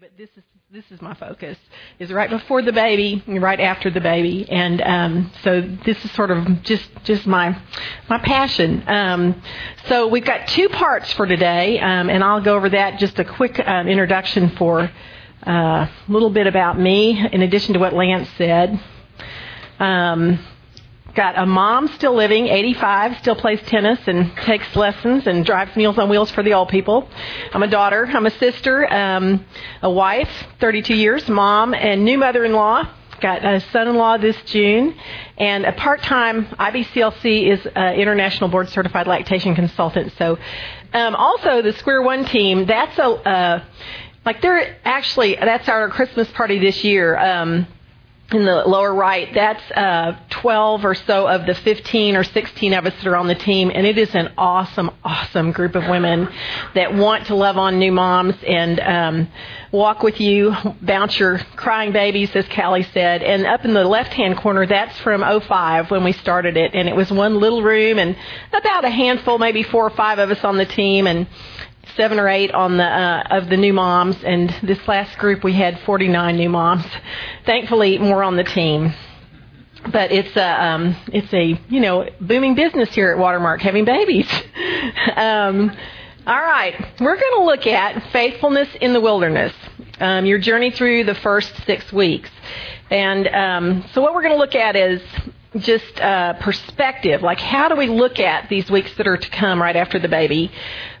but this is this is my focus. Is right before the baby and right after the baby and um, so this is sort of just just my my passion. Um, so we've got two parts for today um, and I'll go over that. Just a quick um, introduction for uh, a little bit about me in addition to what Lance said. Um, got a mom still living, 85, still plays tennis and takes lessons and drives Meals on Wheels for the old people. I'm a daughter. I'm a sister, um, a wife, 32 years, mom, and new mother-in-law. Got a son-in-law this June, and a part-time IBCLC is uh, International Board Certified Lactation Consultant. So, um, also the Square One team. That's a uh, like they're actually that's our Christmas party this year. Um, in the lower right, that's uh, 12 or so of the 15 or 16 of us that are on the team, and it is an awesome, awesome group of women that want to love on new moms and um, walk with you, bounce your crying babies, as Callie said. And up in the left-hand corner, that's from 05 when we started it, and it was one little room and about a handful, maybe four or five of us on the team, and seven or eight on the uh, of the new moms, and this last group we had 49 new moms. Thankfully, more on the team. But it's a um, it's a you know booming business here at Watermark having babies. um, all right, we're going to look at faithfulness in the wilderness. Um, your journey through the first six weeks, and um, so what we're going to look at is just uh, perspective. Like, how do we look at these weeks that are to come right after the baby?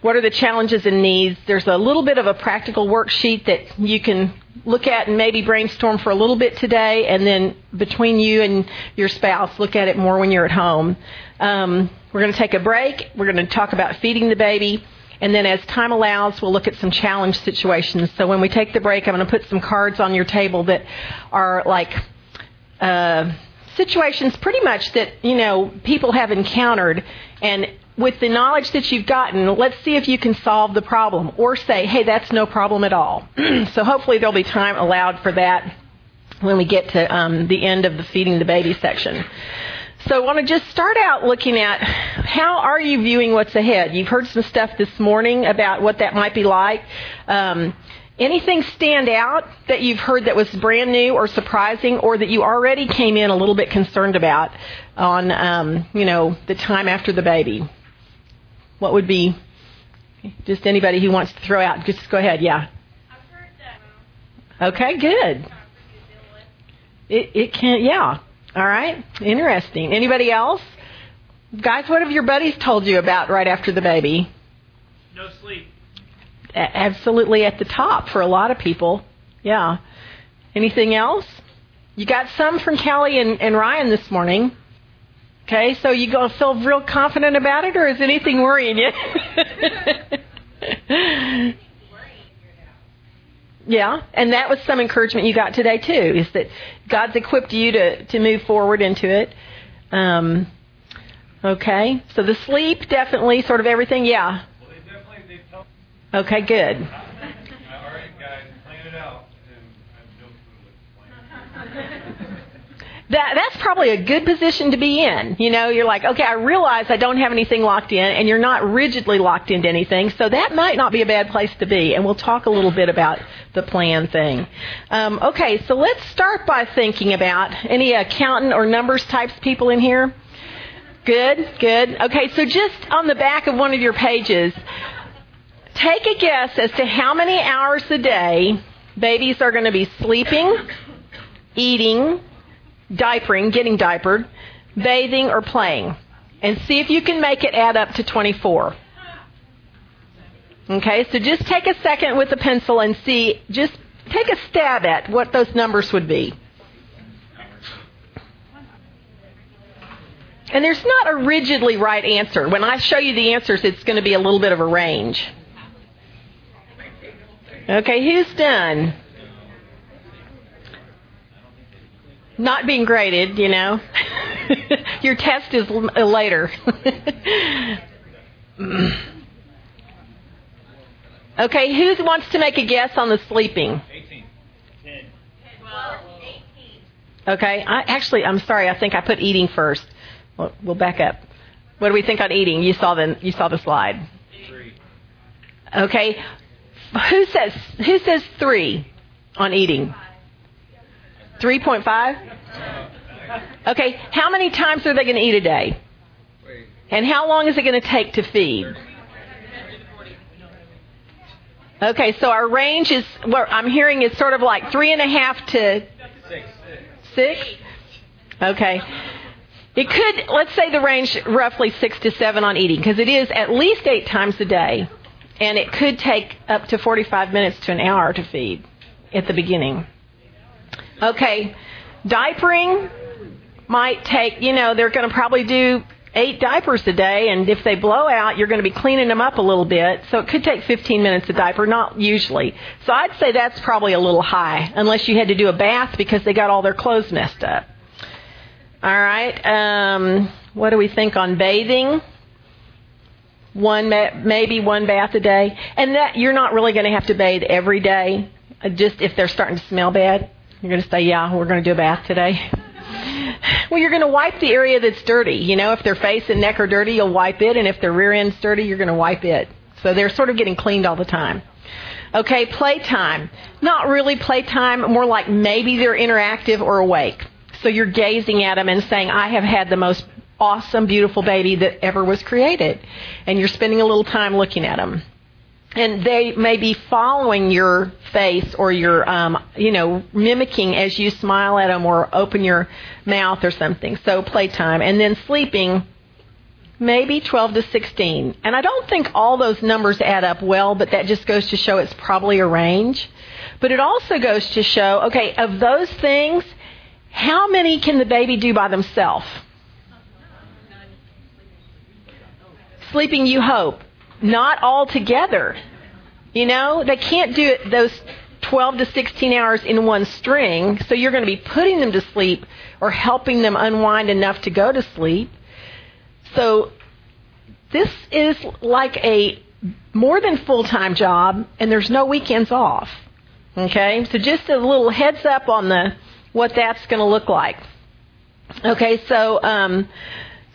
What are the challenges and needs? There's a little bit of a practical worksheet that you can look at and maybe brainstorm for a little bit today, and then between you and your spouse, look at it more when you're at home. Um, we're going to take a break. We're going to talk about feeding the baby. And then as time allows, we'll look at some challenge situations. So when we take the break, I'm going to put some cards on your table that are like, uh, situations pretty much that, you know, people have encountered and with the knowledge that you've gotten, let's see if you can solve the problem or say, hey, that's no problem at all. so hopefully there'll be time allowed for that when we get to um, the end of the feeding the baby section. So I want to just start out looking at how are you viewing what's ahead? You've heard some stuff this morning about what that might be like. Um, Anything stand out that you've heard that was brand new or surprising, or that you already came in a little bit concerned about on, um, you know, the time after the baby? What would be just anybody who wants to throw out? Just go ahead. Yeah. Okay. Good. It it can yeah. All right. Interesting. Anybody else? Guys, what have your buddies told you about right after the baby? No sleep absolutely at the top for a lot of people. Yeah. Anything else? You got some from Kelly and, and Ryan this morning. Okay, so you gonna feel real confident about it, or is anything worrying you? yeah, and that was some encouragement you got today too. Is that God's equipped you to to move forward into it. Um, okay, so the sleep definitely, sort of everything. Yeah. Okay, good. That, that's probably a good position to be in. You know, you're like, okay, I realize I don't have anything locked in, and you're not rigidly locked into anything, so that might not be a bad place to be. And we'll talk a little bit about the plan thing. Um, okay, so let's start by thinking about any accountant or numbers types people in here. Good, good. Okay, so just on the back of one of your pages, Take a guess as to how many hours a day babies are going to be sleeping, eating, diapering, getting diapered, bathing, or playing. And see if you can make it add up to 24. Okay, so just take a second with a pencil and see, just take a stab at what those numbers would be. And there's not a rigidly right answer. When I show you the answers, it's going to be a little bit of a range. Okay, who's done? Not being graded, you know. Your test is uh, later. okay, who wants to make a guess on the sleeping? 18. 10. 12. 18. Okay, I, actually, I'm sorry. I think I put eating first. We'll, we'll back up. What do we think on eating? You saw the you saw the slide. Three. Okay, who says who says three on eating? Three point five. Okay, how many times are they going to eat a day? And how long is it going to take to feed? Okay, so our range is what I'm hearing is sort of like three and a half to six. Okay. It could, let's say the range roughly six to seven on eating, because it is at least eight times a day, and it could take up to 45 minutes to an hour to feed at the beginning. Okay, diapering might take, you know, they're going to probably do eight diapers a day, and if they blow out, you're going to be cleaning them up a little bit. So it could take 15 minutes a diaper, not usually. So I'd say that's probably a little high, unless you had to do a bath because they got all their clothes messed up. All right. Um, what do we think on bathing? One, maybe one bath a day, and that you're not really going to have to bathe every day. Uh, just if they're starting to smell bad, you're going to say, "Yeah, we're going to do a bath today." Well, you're going to wipe the area that's dirty. You know, if their face and neck are dirty, you'll wipe it, and if their rear end's dirty, you're going to wipe it. So they're sort of getting cleaned all the time. Okay, playtime. Not really playtime, more like maybe they're interactive or awake. So you're gazing at them and saying, I have had the most awesome, beautiful baby that ever was created. And you're spending a little time looking at them. And they may be following your face or your, um, you know, mimicking as you smile at them or open your mouth or something. So playtime. And then sleeping, maybe 12 to 16. And I don't think all those numbers add up well, but that just goes to show it's probably a range. But it also goes to show, okay, of those things, how many can the baby do by themselves? Sleeping, you hope. Not all together. You know, they can't do it those 12 to 16 hours in one string, so you're going to be putting them to sleep or helping them unwind enough to go to sleep. So this is like a more than full-time job and there's no weekends off. Okay? So just a little heads up on the what that's going to look like. Okay, so um,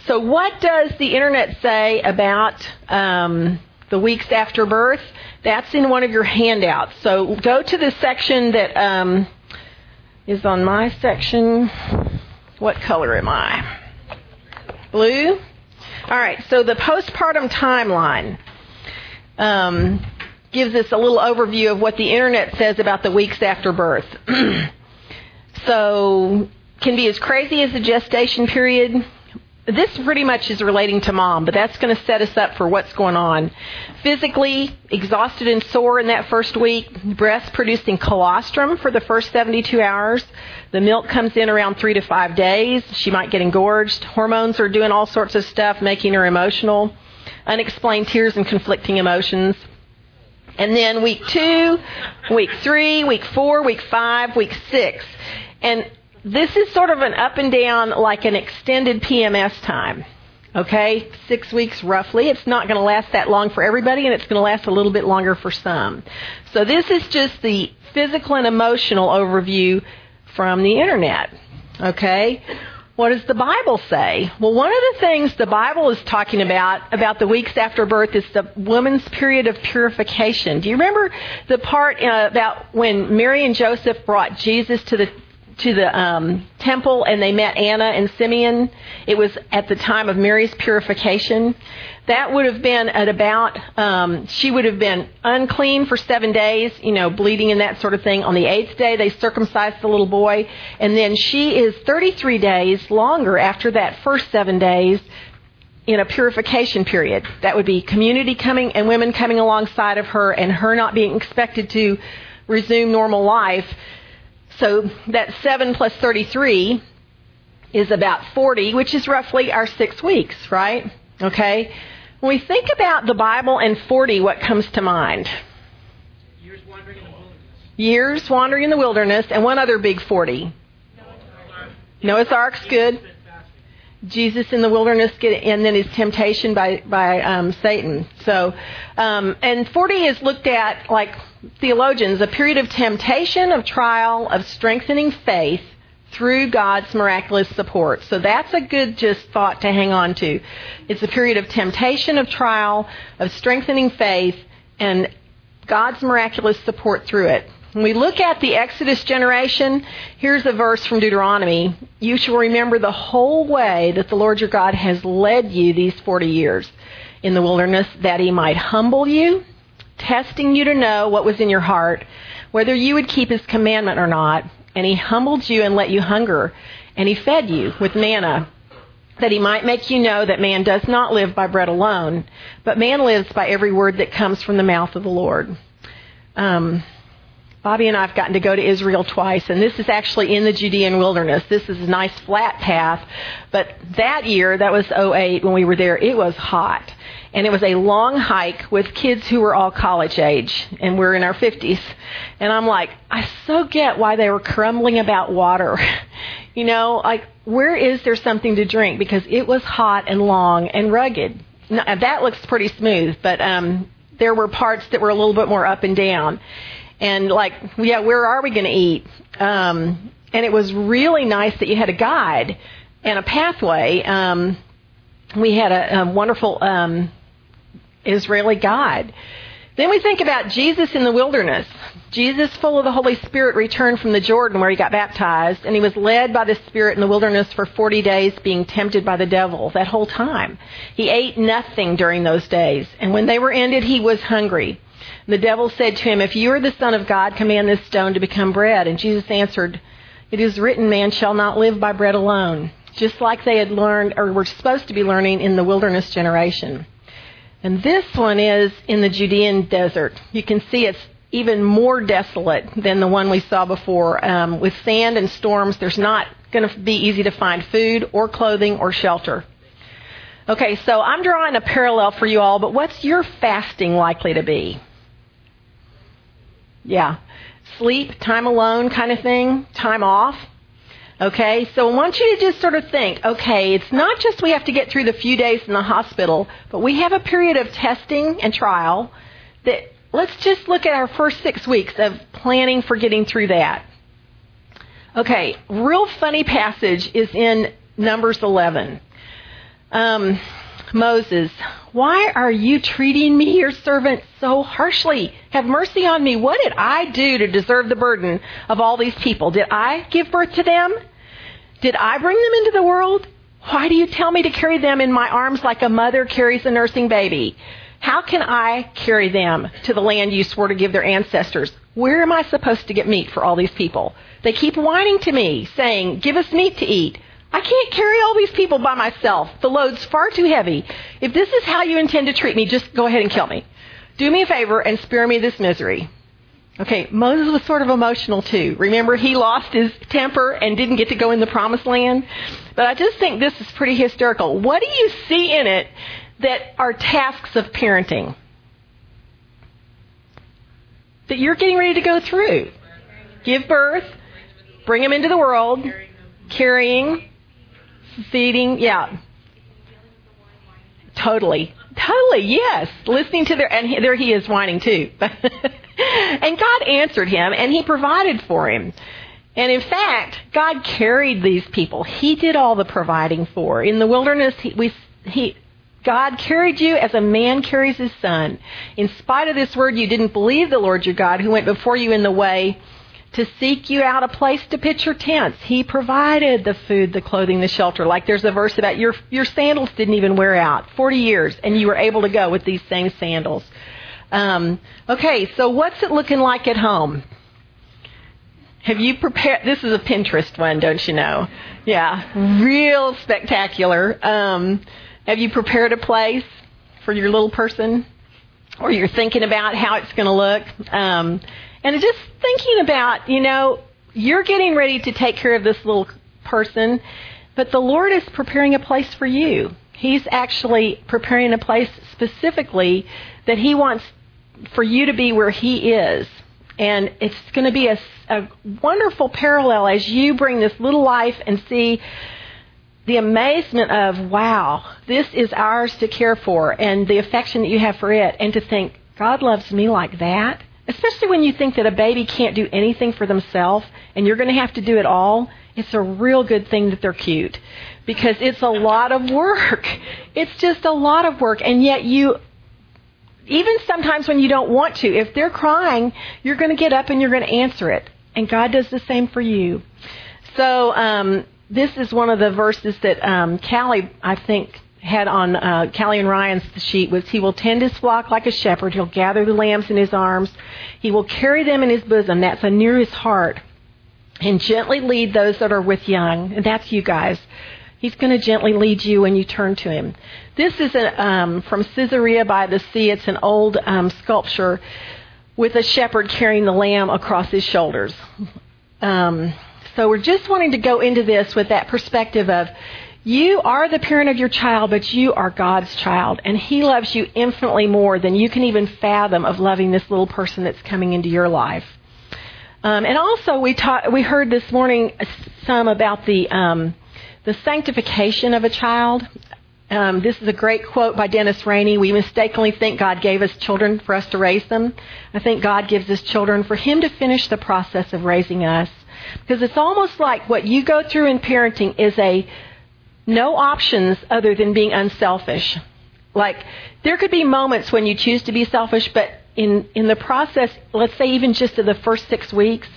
so what does the internet say about um, the weeks after birth? That's in one of your handouts. So go to the section that um, is on my section. What color am I? Blue. All right. So the postpartum timeline um, gives us a little overview of what the internet says about the weeks after birth. So, can be as crazy as the gestation period. This pretty much is relating to mom, but that's going to set us up for what's going on. Physically, exhausted and sore in that first week, breast producing colostrum for the first 72 hours. The milk comes in around three to five days. She might get engorged. Hormones are doing all sorts of stuff, making her emotional. Unexplained tears and conflicting emotions. And then week two, week three, week four, week five, week six. And this is sort of an up and down, like an extended PMS time. Okay, six weeks roughly. It's not going to last that long for everybody, and it's going to last a little bit longer for some. So this is just the physical and emotional overview from the internet. Okay, what does the Bible say? Well, one of the things the Bible is talking about, about the weeks after birth, is the woman's period of purification. Do you remember the part uh, about when Mary and Joseph brought Jesus to the to the um, temple and they met Anna and Simeon. It was at the time of Mary's purification. That would have been at about, um, she would have been unclean for seven days, you know, bleeding and that sort of thing. On the eighth day, they circumcised the little boy. And then she is 33 days longer after that first seven days in a purification period. That would be community coming and women coming alongside of her and her not being expected to resume normal life so that 7 plus 33 is about 40, which is roughly our six weeks, right? Okay? When we think about the Bible and 40, what comes to mind? Years wandering in the wilderness. Years wandering in the wilderness, and one other big 40. Noah's Ark's good. Jesus in the wilderness, and then his temptation by by um, Satan. So, um, and 40 is looked at like theologians a period of temptation, of trial, of strengthening faith through God's miraculous support. So that's a good just thought to hang on to. It's a period of temptation, of trial, of strengthening faith, and God's miraculous support through it. When we look at the Exodus generation, here's a verse from Deuteronomy. You shall remember the whole way that the Lord your God has led you these 40 years in the wilderness, that he might humble you, testing you to know what was in your heart, whether you would keep his commandment or not. And he humbled you and let you hunger, and he fed you with manna, that he might make you know that man does not live by bread alone, but man lives by every word that comes from the mouth of the Lord. Um, Bobby and I have gotten to go to Israel twice, and this is actually in the Judean wilderness. This is a nice flat path, but that year, that was 08 when we were there, it was hot. And it was a long hike with kids who were all college age, and we're in our 50s. And I'm like, I so get why they were crumbling about water. you know, like, where is there something to drink? Because it was hot and long and rugged. Now, that looks pretty smooth, but um, there were parts that were a little bit more up and down and like, yeah, where are we going to eat? Um, and it was really nice that you had a guide and a pathway. Um, we had a, a wonderful um, Israeli guide. Then we think about Jesus in the wilderness. Jesus, full of the Holy Spirit, returned from the Jordan where he got baptized, and he was led by the Spirit in the wilderness for 40 days, being tempted by the devil that whole time. He ate nothing during those days, and when they were ended, he was hungry. The devil said to him, If you are the Son of God, command this stone to become bread. And Jesus answered, It is written, Man shall not live by bread alone. Just like they had learned, or were supposed to be learning in the wilderness generation. And this one is in the Judean desert. You can see it's even more desolate than the one we saw before. Um, with sand and storms, there's not going to be easy to find food or clothing or shelter. Okay, so I'm drawing a parallel for you all, but what's your fasting likely to be? Yeah. Sleep, time alone kind of thing, time off. Okay, so I want you to just sort of think, okay, it's not just we have to get through the few days in the hospital, but we have a period of testing and trial that let's just look at our first six weeks of planning for getting through that. Okay, real funny passage is in Numbers 11. Um, Moses, why are you treating me, your servant, so harshly? Have mercy on me. What did I do to deserve the burden of all these people? Did I give birth to them? Did I bring them into the world? Why do you tell me to carry them in my arms like a mother carries a nursing baby? How can I carry them to the land you swore to give their ancestors? Where am I supposed to get meat for all these people? They keep whining to me, saying, Give us meat to eat. I can't carry all these people by myself. The load's far too heavy. If this is how you intend to treat me, just go ahead and kill me. Do me a favor and spare me this misery. Okay, Moses was sort of emotional too. Remember, he lost his temper and didn't get to go in the promised land? But I just think this is pretty hysterical. What do you see in it that are tasks of parenting? That you're getting ready to go through? Give birth, bring them into the world, carrying, feeding, yeah. Totally. Totally, yes. Listening to their, and he, there he is whining too. and God answered him and he provided for him. And in fact, God carried these people. He did all the providing for. In the wilderness, he, we, he, God carried you as a man carries his son. In spite of this word, you didn't believe the Lord your God who went before you in the way to seek you out a place to pitch your tents. He provided the food, the clothing, the shelter. Like there's a verse about your your sandals didn't even wear out. Forty years, and you were able to go with these same sandals. Um, okay, so what's it looking like at home? Have you prepared? This is a Pinterest one, don't you know? Yeah, real spectacular. Um, have you prepared a place for your little person, or you're thinking about how it's going to look? Um, and just thinking about, you know, you're getting ready to take care of this little person, but the Lord is preparing a place for you. He's actually preparing a place specifically that He wants for you to be where He is. And it's going to be a, a wonderful parallel as you bring this little life and see the amazement of, wow, this is ours to care for, and the affection that you have for it, and to think, God loves me like that. Especially when you think that a baby can't do anything for themselves and you're going to have to do it all, it's a real good thing that they're cute because it's a lot of work. It's just a lot of work and yet you even sometimes when you don't want to. If they're crying, you're going to get up and you're going to answer it. And God does the same for you. So um, this is one of the verses that um, Callie, I think, had on uh, Callie and Ryan's sheet was He will tend His flock like a shepherd. He'll gather the lambs in His arms. He will carry them in His bosom. That's a near His heart. And gently lead those that are with young. And that's you guys. He's going to gently lead you when you turn to Him. This is a, um, from Caesarea by the Sea. It's an old um, sculpture with a shepherd carrying the lamb across his shoulders. Um, so we're just wanting to go into this with that perspective of you are the parent of your child, but you are God's child, and He loves you infinitely more than you can even fathom of loving this little person that's coming into your life. Um, and also, we taught, we heard this morning some about the um, the sanctification of a child. Um, this is a great quote by Dennis Rainey. We mistakenly think God gave us children for us to raise them. I think God gives us children for Him to finish the process of raising us. Because it's almost like what you go through in parenting is a no options other than being unselfish. Like, there could be moments when you choose to be selfish, but in, in the process, let's say even just of the first six weeks,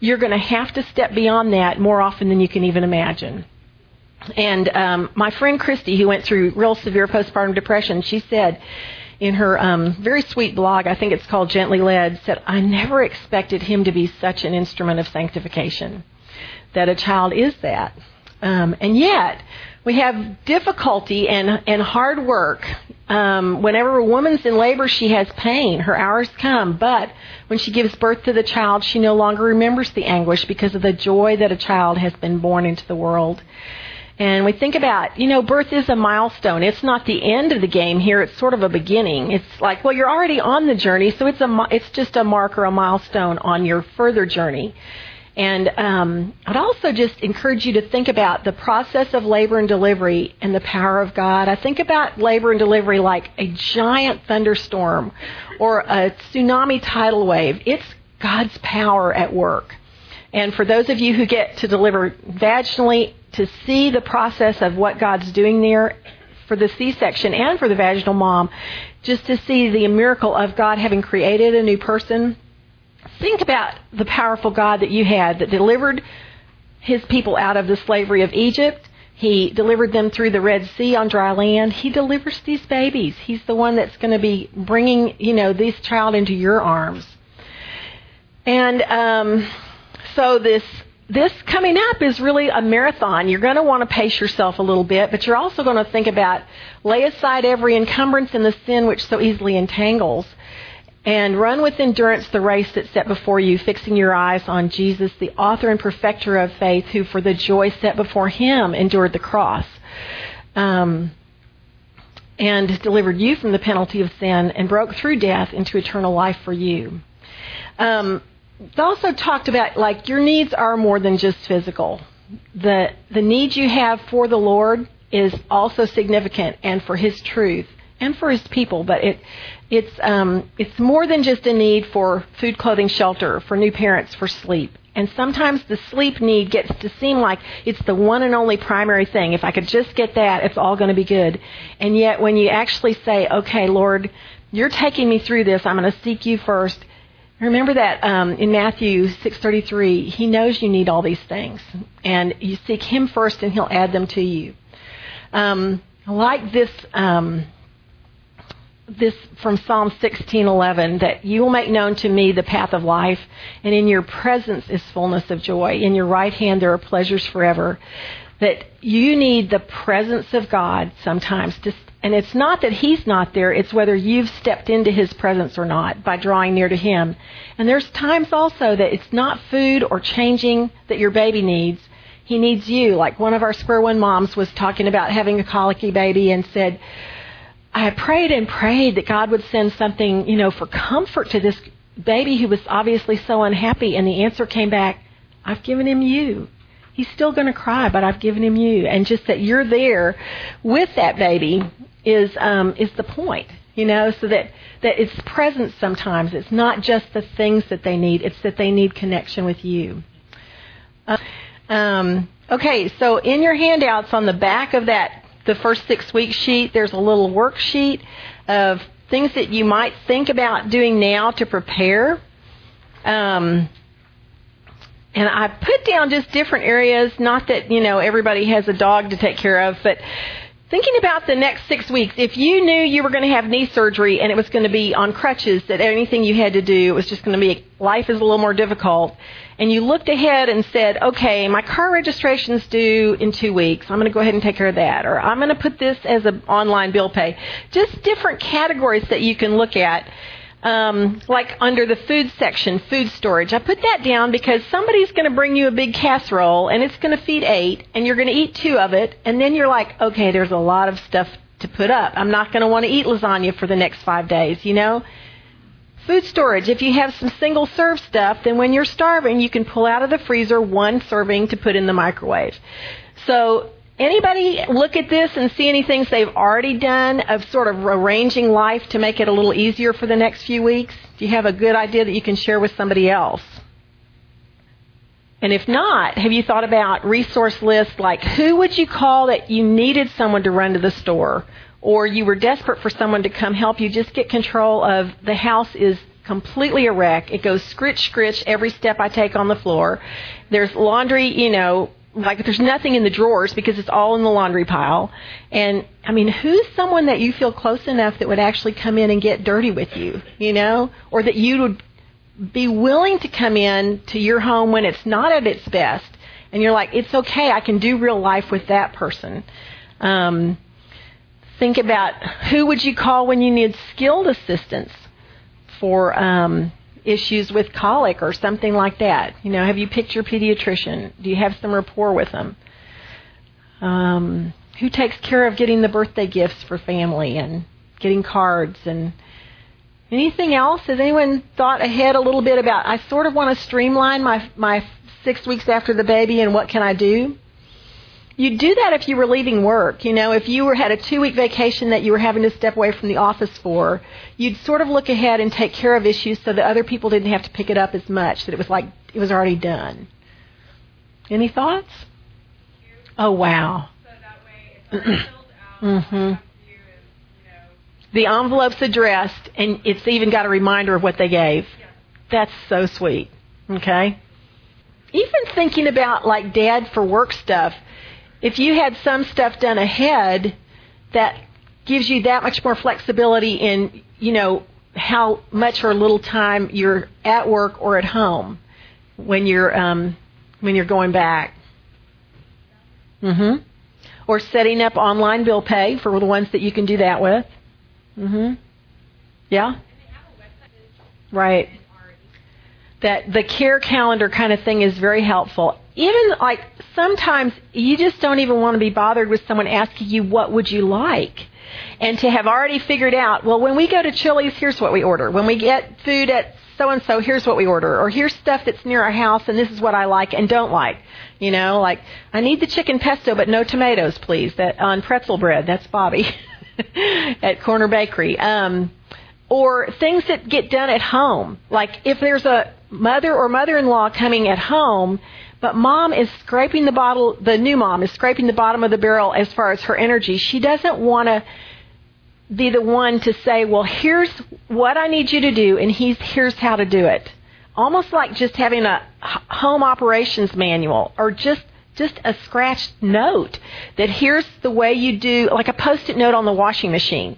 you're going to have to step beyond that more often than you can even imagine. And um, my friend Christy, who went through real severe postpartum depression, she said in her um, very sweet blog, I think it's called Gently Led, said, I never expected him to be such an instrument of sanctification. That a child is that. Um, and yet, we have difficulty and, and hard work. Um, whenever a woman's in labor, she has pain. Her hours come. But when she gives birth to the child, she no longer remembers the anguish because of the joy that a child has been born into the world. And we think about, you know, birth is a milestone. It's not the end of the game here. It's sort of a beginning. It's like, well, you're already on the journey, so it's a, it's just a marker, a milestone on your further journey. And um, I'd also just encourage you to think about the process of labor and delivery and the power of God. I think about labor and delivery like a giant thunderstorm or a tsunami tidal wave. It's God's power at work. And for those of you who get to deliver vaginally, to see the process of what God's doing there for the C-section and for the vaginal mom, just to see the miracle of God having created a new person Think about the powerful God that you had that delivered his people out of the slavery of Egypt. He delivered them through the Red Sea on dry land. He delivers these babies. He's the one that's going to be bringing, you know, this child into your arms. And um, so this this coming up is really a marathon. You're going to want to pace yourself a little bit, but you're also going to think about lay aside every encumbrance and the sin which so easily entangles and run with endurance the race that's set before you, fixing your eyes on Jesus, the author and perfecter of faith, who for the joy set before him endured the cross. Um, and delivered you from the penalty of sin and broke through death into eternal life for you. Um, it's also talked about like your needs are more than just physical. The the need you have for the Lord is also significant and for His truth and for His people. But it it's um, it's more than just a need for food, clothing, shelter, for new parents, for sleep. And sometimes the sleep need gets to seem like it's the one and only primary thing. If I could just get that, it's all going to be good. And yet, when you actually say, "Okay, Lord, you're taking me through this. I'm going to seek you first. Remember that um, in Matthew 6:33, He knows you need all these things, and you seek Him first, and He'll add them to you. Um, like this. Um, this from Psalm 16:11 that you will make known to me the path of life and in your presence is fullness of joy. In your right hand there are pleasures forever. That you need the presence of God sometimes to, and it's not that he's not there it's whether you've stepped into his presence or not by drawing near to him. And there's times also that it's not food or changing that your baby needs. He needs you. Like one of our square one moms was talking about having a colicky baby and said I prayed and prayed that God would send something, you know, for comfort to this baby who was obviously so unhappy. And the answer came back, I've given him you. He's still going to cry, but I've given him you. And just that you're there with that baby is um, is the point, you know, so that that it's present sometimes. It's not just the things that they need; it's that they need connection with you. Uh, um, okay, so in your handouts on the back of that the first six week sheet, there's a little worksheet of things that you might think about doing now to prepare. Um, and I put down just different areas, not that, you know, everybody has a dog to take care of, but thinking about the next six weeks, if you knew you were going to have knee surgery and it was going to be on crutches, that anything you had to do was just going to be, life is a little more difficult, and you looked ahead and said, okay, my car registration's due in two weeks. I'm going to go ahead and take care of that. Or I'm going to put this as an online bill pay. Just different categories that you can look at um, like under the food section, food storage. I put that down because somebody's going to bring you a big casserole and it's going to feed eight and you're going to eat two of it and then you're like, okay, there's a lot of stuff to put up. I'm not going to want to eat lasagna for the next five days, you know? Food storage. If you have some single serve stuff, then when you're starving, you can pull out of the freezer one serving to put in the microwave. So Anybody look at this and see any things they've already done of sort of arranging life to make it a little easier for the next few weeks? Do you have a good idea that you can share with somebody else? And if not, have you thought about resource lists like who would you call that you needed someone to run to the store or you were desperate for someone to come help you just get control of the house is completely a wreck. It goes scritch scritch every step I take on the floor. There's laundry, you know, like there's nothing in the drawers because it's all in the laundry pile. And I mean, who's someone that you feel close enough that would actually come in and get dirty with you, you know, or that you would be willing to come in to your home when it's not at its best, and you're like, it's okay, I can do real life with that person. Um, think about who would you call when you need skilled assistance for um, issues with colic or something like that. You know, have you picked your pediatrician? Do you have some rapport with them? Um, who takes care of getting the birthday gifts for family and getting cards and anything else? Has anyone thought ahead a little bit about? I sort of want to streamline my my six weeks after the baby and what can I do? You'd do that if you were leaving work. You know, if you were had a two week vacation that you were having to step away from the office for, you'd sort of look ahead and take care of issues so that other people didn't have to pick it up as much, that it was like it was already done. Any thoughts? Oh wow. mm-hmm. The envelope's addressed and it's even got a reminder of what they gave. That's so sweet. Okay? Even thinking about like dad for work stuff if you had some stuff done ahead that gives you that much more flexibility in, you know, how much or little time you're at work or at home when you're um, when you're going back. Mhm. Or setting up online bill pay for the ones that you can do that with. Mhm. Yeah. Right. That the care calendar kind of thing is very helpful. Even like sometimes you just don't even want to be bothered with someone asking you what would you like? And to have already figured out well when we go to chili's here's what we order. When we get food at so and so here's what we order. Or here's stuff that's near our house and this is what i like and don't like. You know like i need the chicken pesto but no tomatoes please that on pretzel bread. That's bobby at corner bakery. Um or things that get done at home. Like if there's a mother or mother-in-law coming at home but mom is scraping the bottle, the new mom is scraping the bottom of the barrel as far as her energy. She doesn't want to be the one to say, well, here's what I need you to do, and he's, here's how to do it. Almost like just having a home operations manual or just just a scratched note that here's the way you do, like a post-it note on the washing machine.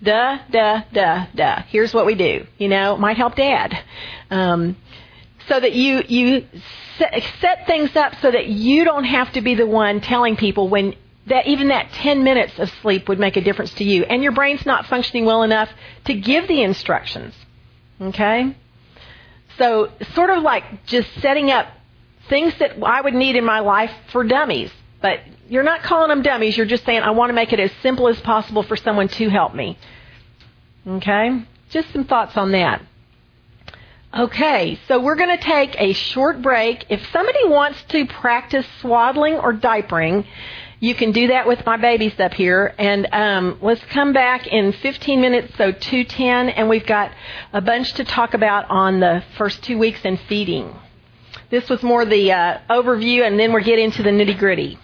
Duh, duh, duh, duh. Here's what we do. You know, might help dad. Um, so that you you set, things up so that you don't have to be the one telling people when that even that 10 minutes of sleep would make a difference to you. And your brain's not functioning well enough to give the instructions okay? So sort of like just setting up things that i would need in my life for dummies. But you're not calling them dummies. You're just saying i want to make it as simple as possible for someone to help me. Okay? Just some thoughts on that Okay, so we're going to take a short break. If somebody wants to practice swaddling or diapering, you can do that with my babies up here. And um, let's come back in 15 minutes, so 210, and we've got a bunch to talk about on the first two weeks in feeding. This was more the uh, overview, and then we'll get into the nitty gritty.